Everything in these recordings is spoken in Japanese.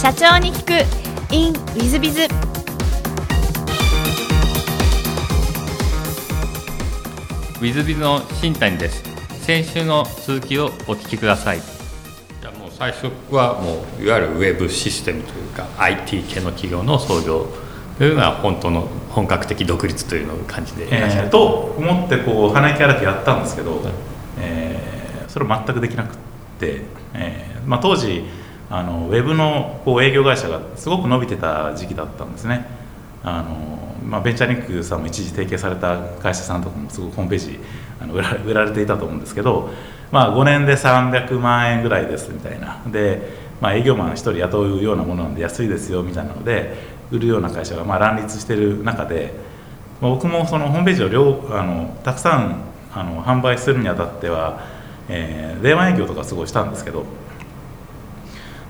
社長に聞く。In ウィズビズウィズビズの新谷です。先週の続きをお聞きください。じゃあもう最初はもういわゆるウェブシステムというか IT 系の企業の創業というのが本当の本格的独立というの感じでいらっしゃる、えー、と思ってこう鼻息荒くやったんですけど、えーそれ全くできなくって、えーまあ、当時あのウェブのこう営業会社がすごく伸びてた時期だったんですね。あの、まあ、ベンチャーリンクさんも一時提携された会社さんとかもすごくホームページあの売ら売られていたと思うんですけど、まあ、5年で300万円ぐらいですみたいな。で、まあ、営業マン1人雇うようなものなんで安いですよみたいなので売るような会社がまあ乱立してる中で、まあ、僕もそのホームページを両あのたくさんあの販売するにあたっては、えー電話営業とかすごいしたんですけど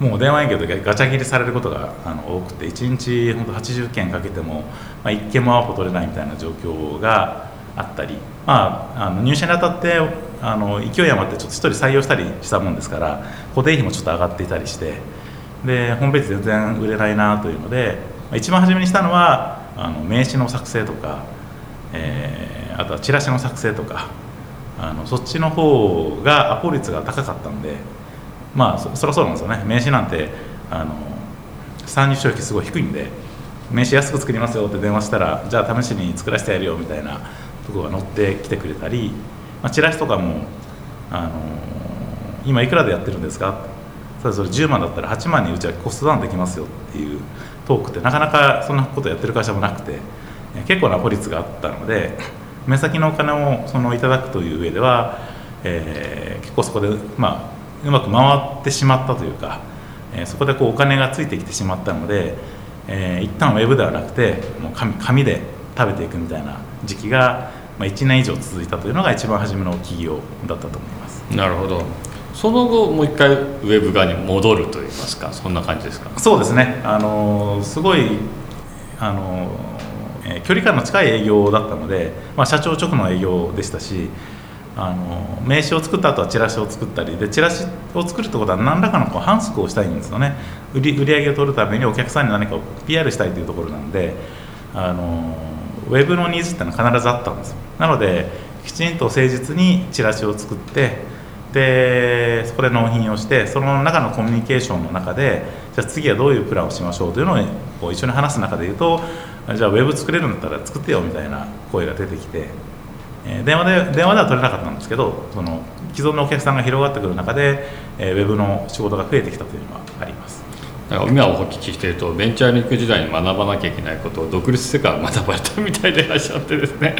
もう電話営業でガチャ切りされることがあの多くて1日本当80件かけても、まあ、1件もアポ取れないみたいな状況があったり、まあ、あの入社にあたってあの勢い余ってちょっと1人採用したりしたもんですから固定費もちょっと上がっていたりしてでホームページ全然売れないなというので、まあ一番初めにしたのはあの名刺の作成とか、えーあとはチラシの作成とかあのそっちの方がアポ率が高かったんでまあそそりゃそうなんですよね。名刺なんてあの参入障壁すごい低いんで名刺安く作りますよって電話したらじゃあ試しに作らせてやるよみたいなとこが乗ってきてくれたり、まあ、チラシとかもあの今いくらでやってるんですか？ただそれ10万だったら8万にうちはコストダウンできますよっていうトークってなかなかそんなことやってる会社もなくて結構な法律があったので目先のお金をそのいただくという上では、えー結構そこで、まあ、うまく回ってしまったというか、えーそこでこうお金がついてきてしまったので、えー一旦ウェブではなくてもう紙紙で食べていくみたいな時期が、まあ、1年以上続いたというのが一番初めの企業だったと思います。なるほど。その後もう一回ウェブ側に戻るといいますかそんな感じですか？そうですね、あのすごい、あのえー距離感の近い営業だったので、まあ、社長直の営業でしたし、あの名刺を作った後はチラシを作ったりでチラシを作るってことは何らかのこう反則をしたいんですよね。売り売上げを取るためにお客さんに何かを PR したいというところなんであのウェブのニーズってのは必ずあったんですよ。なのできちんと誠実にチラシを作ってでそこで納品をしてその中のコミュニケーションの中でじゃあ次はどういうプランをしましょうというのをこう一緒に話す中で言うとじゃあウェブ作れるんだったら作ってよみたいな声が出てきて、えー電話で電話では取れなかったんですけどその既存のお客さんが広がってくる中で、えーウェブの仕事が増えてきたというのはあります。だから今お聞きしているとベンチャーリンク時代に学ばなきゃいけないことを独立してから学ばれたみたいでいらっしゃってですね。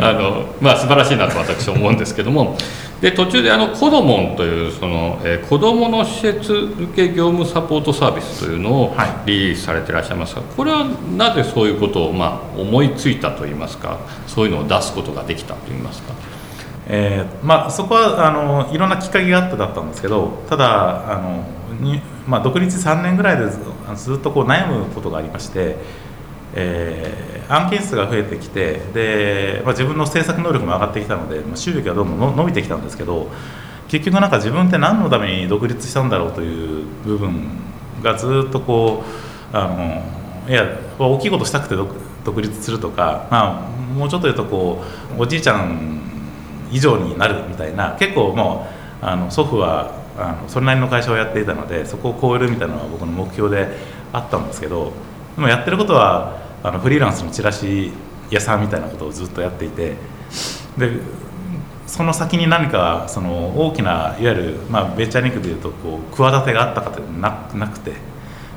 あの、まあ、素晴らしいなと私は思うんですけども。で途中であのコドモンというその、えー子どもの施設向け業務サポートサービスというのをはい。リリースされていらっしゃいますがこれはなぜそういうことを、まあ、思いついたといいますか？そういうのを出すことができたといいますか？えーまあ、そこはあのいろんなきっかけがあってだったんですけどただあのに、まあ、独立3年ぐらいでずっとこう悩むことがありまして、えー案件数が増えてきてで、まあ、自分の制作能力も上がってきたので、まあ、収益がどんどん伸びてきたんですけど結局なんか自分って何のために独立したんだろうという部分がずっとこうあのいや大きいことしたくて独立するとか、まあ、もうちょっと言うとこうおじいちゃん以上になるみたいな結構もうあの祖父はあのそれなりの会社をやっていたのでそこを超えるみたいなのが僕の目標であったんですけどでもやってることはあのフリーランスのチラシ屋さんみたいなことをずっとやっていてでその先に何かその大きないわゆる、まあ、ベンチャーリンクでいうとこう企てがあったかというとななくて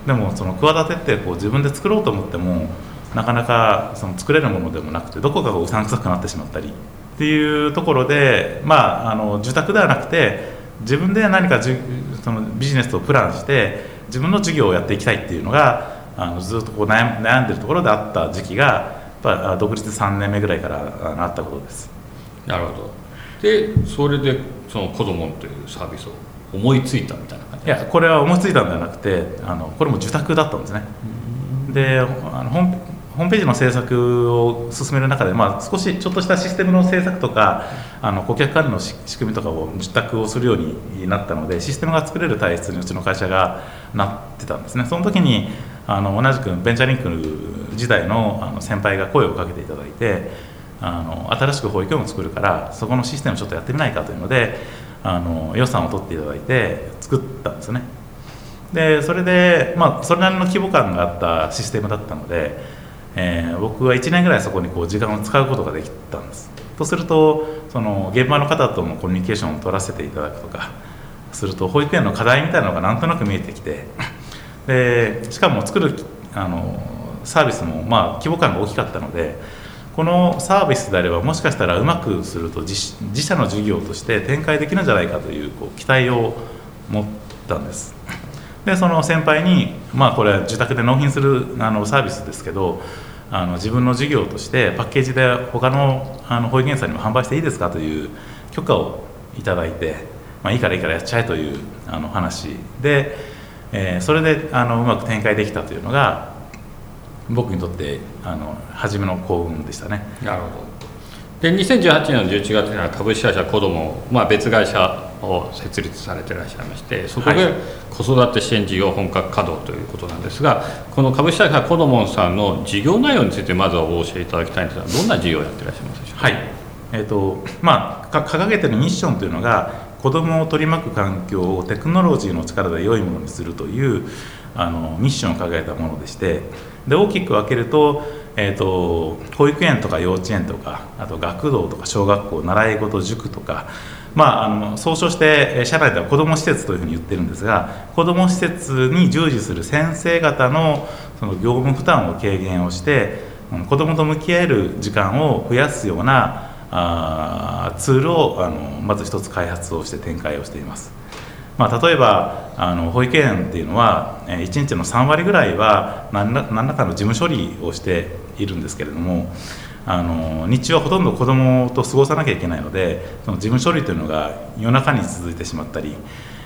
でもその企てってこう自分で作ろうと思ってもなかなかその作れるものでもなくてどこかがうさんくさくなってしまったりっていうところで、まあ、あの受託ではなくて自分で何かじゅそのビジネスをプランして自分の事業をやっていきたいっていうのがあのずっとこう悩ん悩んでるところであった時期がやっ独立3年目ぐらいからあったことです。なるほど。でそれでその子どもというサービスを思いついたみたいな感じいやこれは思いついたんではなくてあのこれも受託だったんですね。であのホームホームページの制作を進める中で、まあ、少しちょっとしたシステムの制作とかあの顧客管理の仕組みとかを受託をするようになったのでシステムが作れる体質にうちの会社がなってたんですね。その時にあの同じくベンチャーリンク時代のあの先輩が声をかけていただいてあの新しく保育園を作るからそこのシステムをちょっとやってみないかというのであの予算を取っていただいて作ったんですね。でそれで、まあ、それなりの規模感があったシステムだったので、えー、僕は1年ぐらいそこにこう時間を使うことができたんです。とするとその現場の方とのコミュニケーションを取らせていただくとかすると保育園の課題みたいなのがなんとなく見えてきてでしかも作るあのサービスもまあ規模感が大きかったのでこのサービスであればもしかしたらうまくすると自自社の事業として展開できるんじゃないかというこう期待を持ったんです。でその先輩にまあこれは自宅で納品するあのサービスですけどあの自分の事業としてパッケージで他のあの保育園さんにも販売していいですかという許可をいただいて、まあ、いいからいいからやっちゃえというあの話で、えー、それであのうまく展開できたというのが僕にとってあの初めの幸運でしたね。なるほどで2018年の11月には株式会社子ども、まあ、別会社を設立されていらっしゃいましてそこで子育て支援事業本格稼働ということなんですがこの株式会社子どもさんの事業内容についてまずはお教えいただきたいんですがどんな事業をやっていらっしゃいますでしょうか？はいえーとまあ、掲げてるミッションというのが子どもを取り巻く環境をテクノロジーの力で良いものにするというあのミッションを掲げたものでしてで大きく分けると,、えーと、保育園とか幼稚園とかあと学童とか小学校習い事塾とか、まあ、あの総称して社内では子ども施設というふうに言ってるんですが子ども施設に従事する先生方のその業務負担を軽減をして子どもと向き合える時間を増やすようなあツールをあのまず一つ開発をして展開をしています。まあ、例えばあの保育園っていうのは1日の3割ぐらいは何ら何らかの事務処理をしているんですけれどもあの日中はほとんど子どもと過ごさなきゃいけないのでその事務処理というのが夜中に続いてしまったり、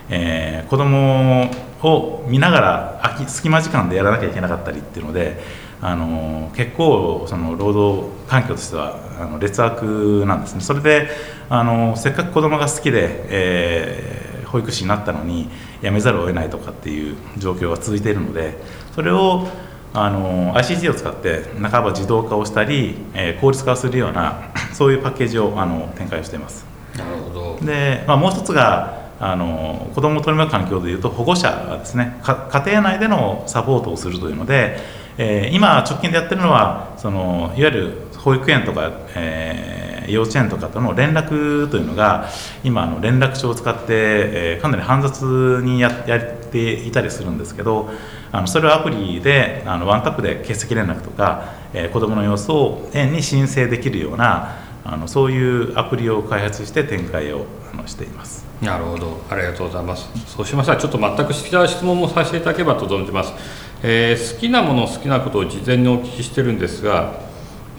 えー、子どもを見ながら隙間時間でやらなきゃいけなかったりっていうのであの結構その労働環境としてはあの劣悪なんですね。それであのせっかく子どもが好きで、えー保育士になったのに辞めざるを得ないとかっていう状況が続いているのでそれをあの ICT を使って半ば自動化をしたり、えー、効率化をするような そういうパッケージをあの展開しています。なるほどで、まあ、もう一つがあの子どもを取り巻く環境でいうと保護者がですね家庭内でのサポートをするというので、えー、今直近でやってるのはそのいわゆる保育園とか、えー幼稚園とかとの連絡というのが今あの連絡帳を使って、えー、かなり煩雑にややっていたりするんですけどあのそれをアプリであのワンタップで欠席連絡とか、えー、子どもの様子を園に申請できるようなあのそういうアプリを開発して展開をあのしています。なるほど、ありがとうございます。そうしましたら、ちょっと全く違う質問もさせていただければと存じます。えー、好きなもの、好きなことを事前にお聞きしてるんですが、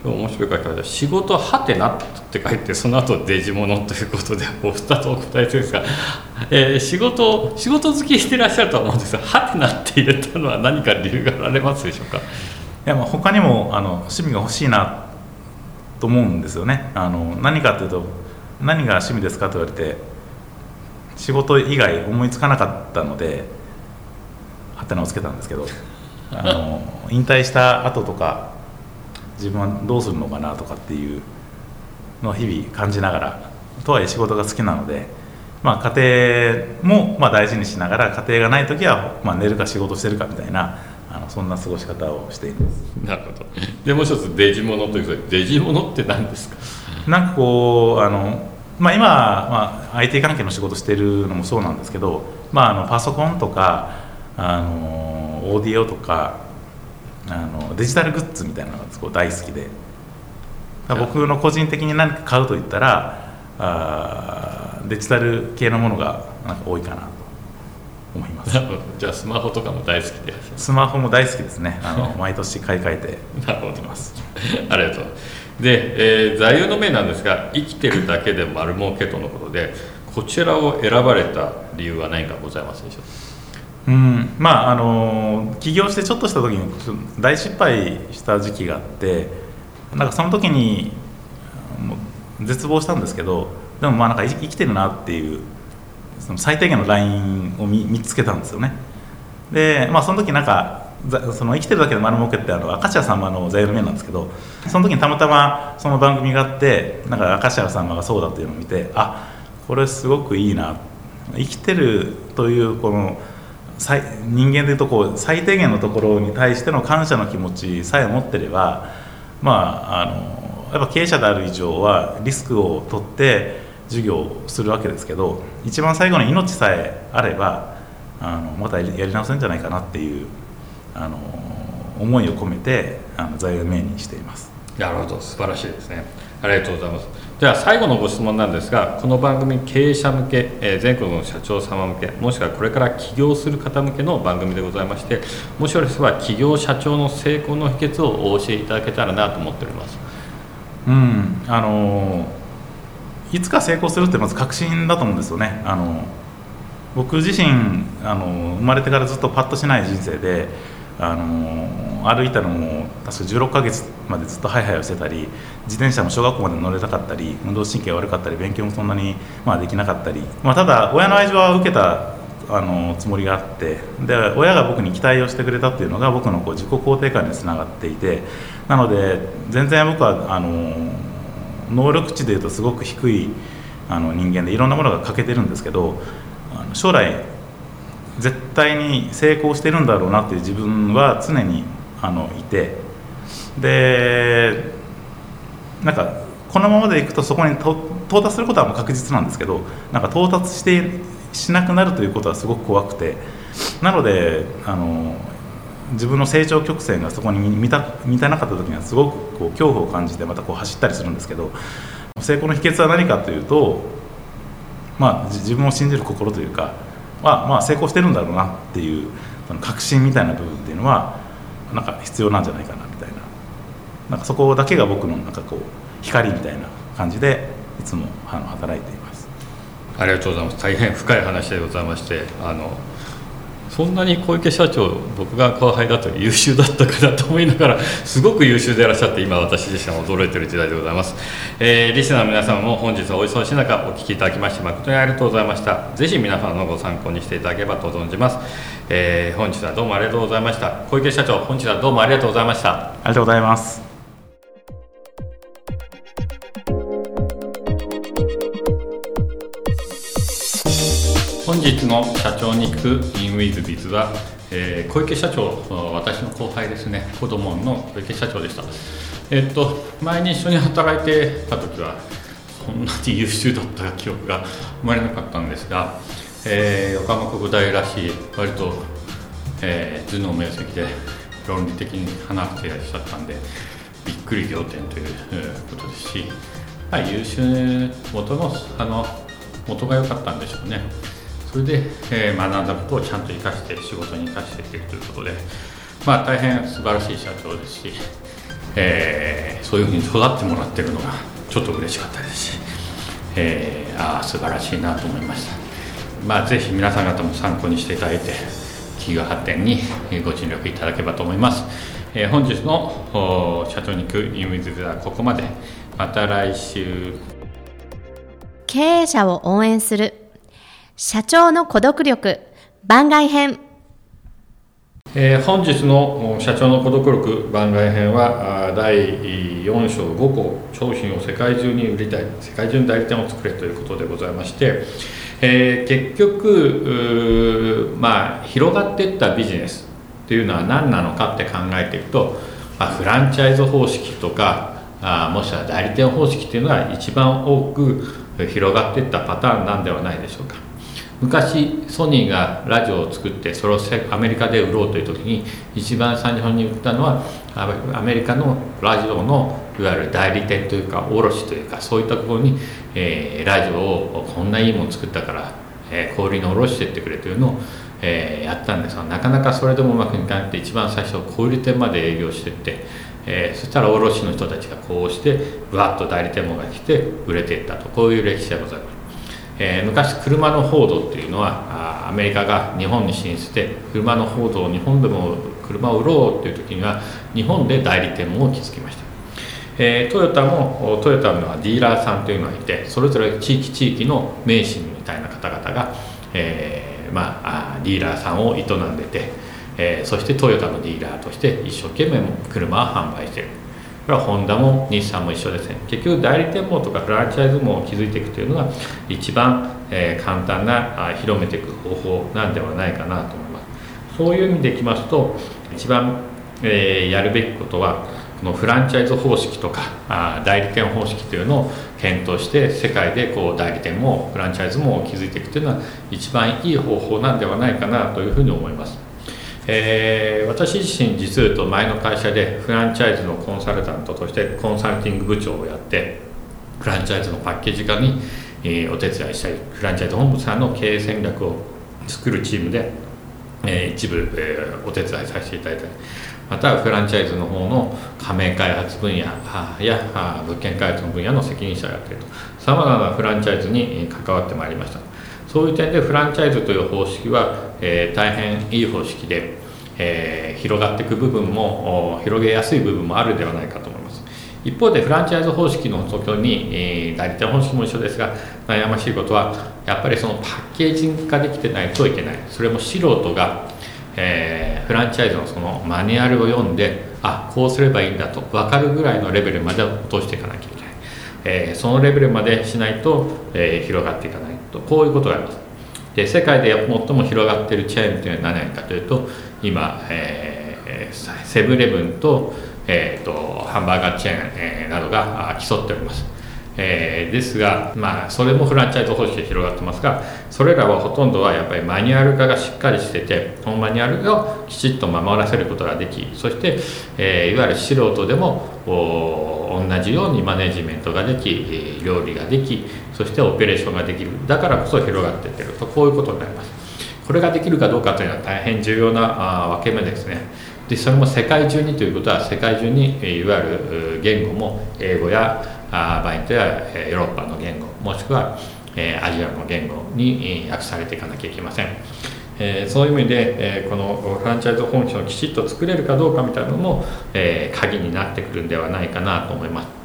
面白い書き方仕事はてなって書いてその後デジモノということでお二つお答えするんですが、えー、仕事仕事好きしてらっしゃるとは思うんですがはてなって入れたのは何か理由があられますでしょうか？いやまあ他にもあの趣味が欲しいなと思うんですよね。あの何かというと何が趣味ですかと言われて仕事以外思いつかなかったのではてなをつけたんですけどあの引退した後とか自分はどうするのかなとかっていうのを日々感じながらとはいえ仕事が好きなので、まあ、家庭もまあ大事にしながら家庭がない時はまあ寝るか仕事してるかみたいなあのそんな過ごし方をしています。なるほど。でもう一つデジモノというデジモノって何ですか？なんかこうあの、まあ、今、まあ、IT 関係の仕事してるのもそうなんですけど、まあ、あのパソコンとかあのオーディオとかあのデジタルグッズみたいなのがすごい大好きで。僕の個人的に何か買うと言ったらあデジタル系のものがなんか多いかなと思います。じゃあスマホとかも大好きで。スマホも大好きですね。あの 毎年買い替えて。なるほど。ますありがとう。で、えー、座右の銘なんですが生きてるだけで丸儲けとのことでこちらを選ばれた理由は何かございますでしょうか？うんまああの起業してちょっとした時に大失敗した時期があってなんかその時に絶望したんですけどでもまあなんか生きてるなっていうその最低限のラインを見見つけたんですよね。でまあその時なんかその生きてるだけで丸儲けってあの明石家さんまの座右の銘なんですけどその時にたまたまその番組があってなんか明石家さんまがそうだっていうのを見てあこれすごくいいな。生きてるというこの人間でいうとこう最低限のところに対しての感謝の気持ちさえ持ってればまああのやっぱ経営者である以上はリスクを取って授業をするわけですけど一番最後に命さえあればあのまたやり直せんじゃないかなっていうあの思いを込めてあの座右銘にしています。なるほど。素晴らしいですね。ありがとうございます。では最後のご質問なんですがこの番組経営者向け、えー、全国の社長様向けもしくはこれから起業する方向けの番組でございましてもしよろしければ起業社長の成功の秘訣をお教えいただけたらなと思っております。うんあのいつか成功するってまず確信だと思うんですよね。あの僕自身あの生まれてからずっとパッとしない人生であの歩いたのも確か16ヶ月までずっとハイハイをしてたり自転車も小学校まで乗れなかったり運動神経悪かったり勉強もそんなに、まあ、できなかったり、まあ、ただ親の愛情は受けたあのつもりがあってで親が僕に期待をしてくれたっていうのが僕のこう自己肯定感につながっていてなので全然僕はあの能力値でいうとすごく低いあの人間でいろんなものが欠けてるんですけど将来絶対に成功してるんだろうなっていう自分は常にあのいて。でなんかこのままでいくとそこに到達することはもう確実なんですけどなんか到達してしなくなるということはすごく怖くて。なのであの自分の成長曲線がそこに満た満たなかった時にはすごくこう恐怖を感じてまたこう走ったりするんですけど成功の秘訣は何かというとまあ自分を信じる心というかは、まあ、成功してるんだろうなっていうその確信みたいな部分っていうのはなんか必要なんじゃないかなみたいな。なんかそこだけが僕のなんかこう光みたいな感じでいつもあの働いています。ありがとうございます。大変深い話でございましてあのそんなに小池社長僕が後輩だと優秀だったかなと思いながらすごく優秀でいらっしゃって今私自身は驚いている時代でございます、えー、リスナーの皆様も本日はお忙しい中お聞きいただきまして誠にありがとうございました。ぜひ皆さんのご参考にしていただければと存じます、えー、本日はどうもありがとうございました。小池社長本日はどうもありがとうございました。ありがとうございます。日の社長に聞く in with biz は、えー、小池社長私の後輩ですね。子供の小池社長でした。えっと前に一緒に働いてた時はそんなに優秀だった記憶が生まれなかったんですが、えー、横浜国大らしい割と、えー、頭脳明晰で論理的に話していらっしゃったんでびっくり仰天ということですし、まあ、優秀元のあの元が良かったんでしょうね。それで、えー、学んだことをちゃんと生かして仕事に生かしていけるということで、まあ、大変素晴らしい社長ですし、えー、そういうふうに育ってもらってるのがちょっと嬉しかったですし、えー、ああ素晴らしいなと思いました、まあ、ぜひ皆さん方も参考にしていただいて企業発展にご尽力いただければと思います、えー、本日の社長に行くインウィズはここまで。また来週。経営者を応援する社長の孤独力番外編えー、本日の社長の孤独力番外編は第4章5個商品を世界中に売りたい世界中に代理店を作れということでございまして、えー、結局まあ広がっていったビジネスっていうのは何なのかって考えていくと、まあ、フランチャイズ方式とかあもしくは代理店方式っていうのは一番多く広がっていったパターンなんではないでしょうか。昔ソニーがラジオを作ってそれをアメリカで売ろうという時に一番最初に売ったのはアメリカのラジオのいわゆる代理店というか卸というかそういったところに、えー、ラジオをこんないいもの作ったから、えー、小売りの卸してってくれというのを、えー、やったんですがなかなかそれでもうまくいかなくて一番最初小売店まで営業してって、えー、そしたら卸の人たちがこうしてぶわっと代理店もが来て売れていったとこういう歴史でございます。えー、昔車のフォードっていうのはアメリカが日本に進出して車の報道を日本でも車を売ろうっていう時には日本で代理店も築きました、えー、トヨタもトヨタのはディーラーさんというのがいてそれぞれ地域地域の名神みたいな方々が、えー、まあ、ディーラーさんを営んでて、え、そしてトヨタのディーラーとして一生懸命車を販売してる。これはホンダも日産も一緒ですね結局代理店網とかフランチャイズ網を築いていくというのが一番、えー、簡単なあ広めていく方法なんではないかなと思いますそういう意味でいきますと一番、えー、やるべきことはこのフランチャイズ方式とかあ代理店方式というのを検討して世界でこう代理店もフランチャイズも築いていくというのは一番いい方法なんではないかなというふうに思います。えー、私自身実を言うと前の会社でフランチャイズのコンサルタントとしてコンサルティング部長をやってフランチャイズのパッケージ化に、えー、お手伝いしたりフランチャイズ本部さんの経営戦略を作るチームで、えー、一部、えー、お手伝いさせていただいたりまたフランチャイズの方の加盟開発分野や物件開発の分野の責任者をやっていると。さまざまなフランチャイズに関わってまいりました。そういう点でフランチャイズという方式は、えー、大変いい方式で、えー、広がっていく部分も広げやすい部分もあるではないかと思います。一方でフランチャイズ方式の時に、えー、代理店方式も一緒ですが悩ましいことはやっぱりそのパッケージング化できてないといけない。それも素人が、えー、フランチャイズのそのマニュアルを読んであこうすればいいんだと分かるぐらいのレベルまで落としていかなきゃいけない、えー、そのレベルまでしないと、え、広がっていかない。とこういうことがあります。で世界で最も広がっているチェーンというのは何かというと今、えー、セブンイレブンと,、えーと、ハンバーガーチェーン、えー、などが競っております、えー、ですが、まあ、それもフランチャイズ方式で広がってますがそれらはほとんどはやっぱりマニュアル化がしっかりしててそのマニュアルをきちっと守らせることができそして、えー、いわゆる素人でも同じようにマネジメントができ料理ができそしてオペレーションができる。だからこそ広がっていってる。とこういうことになります。これができるかどうかというのは大変重要な分け目ですね。でそれも世界中にということは世界中にいわゆる言語も英語や場合によってはヨーロッパの言語もしくはアジアの言語に訳されていかなきゃいけませんえ、そういう意味で、え、このフランチャイズ本社をきちっと作れるかどうかみたいなのも、え、鍵になってくるんではないかなと思います。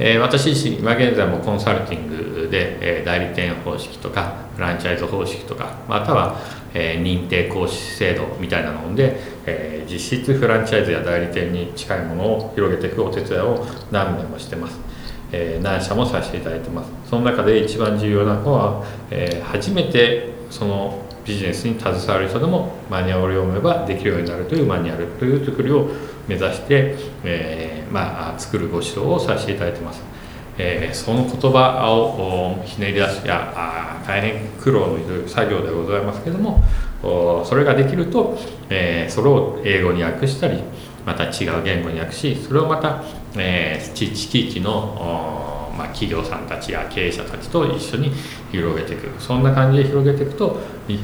え私自身今現在もコンサルティングで、え代理店方式とかフランチャイズ方式とかまたは、え認定講師制度みたいなので、え実質フランチャイズや代理店に近いものを広げていくお手伝いを何年もしてます。え何社もさせていただいてますその中で一番重要なのは、え初めてそのビジネスに携わる人でもマニュアルを読めばできるようになるというマニュアルという作りを目指して、えー、まあ、作るご指導をさせていただいてます。えー、その言葉をひねり出すやあ大変苦労のいる作業でございますけどもそれができると、えー、それを英語に訳したりまた違う言語に訳しそれをまた、えー、地域のまあ、企業さんたちや経営者たちと一緒に広げていく。そんな感じで広げていくと、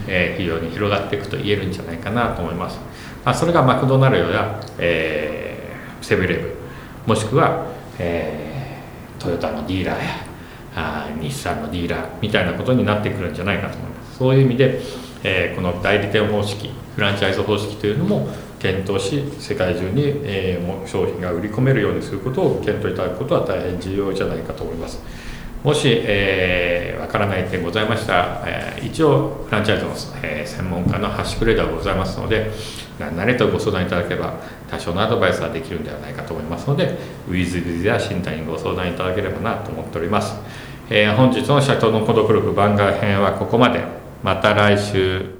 えー、非常に広がっていくと言えるんじゃないかなと思います、まあ、それがマクドナルドや、えー、セブンイレブンもしくは、えー、トヨタのディーラーやあ日産のディーラーみたいなことになってくるんじゃないかと思います。そういう意味で、えー、この代理店方式フランチャイズ方式というのも検討し世界中に、えー、商品が売り込めるようにすることを検討いただくことは大変重要じゃないかと思います。もし、えー、分からない点ございましたら、えー、一応フランチャイズの、えー、専門家の発宿レーダーございますので何とご相談いただければ多少のアドバイスはできるんではないかと思いますのでウィズビズや新谷にご相談いただければなと思っております、えー、本日の社長の孤独力番外編はここまで。また来週。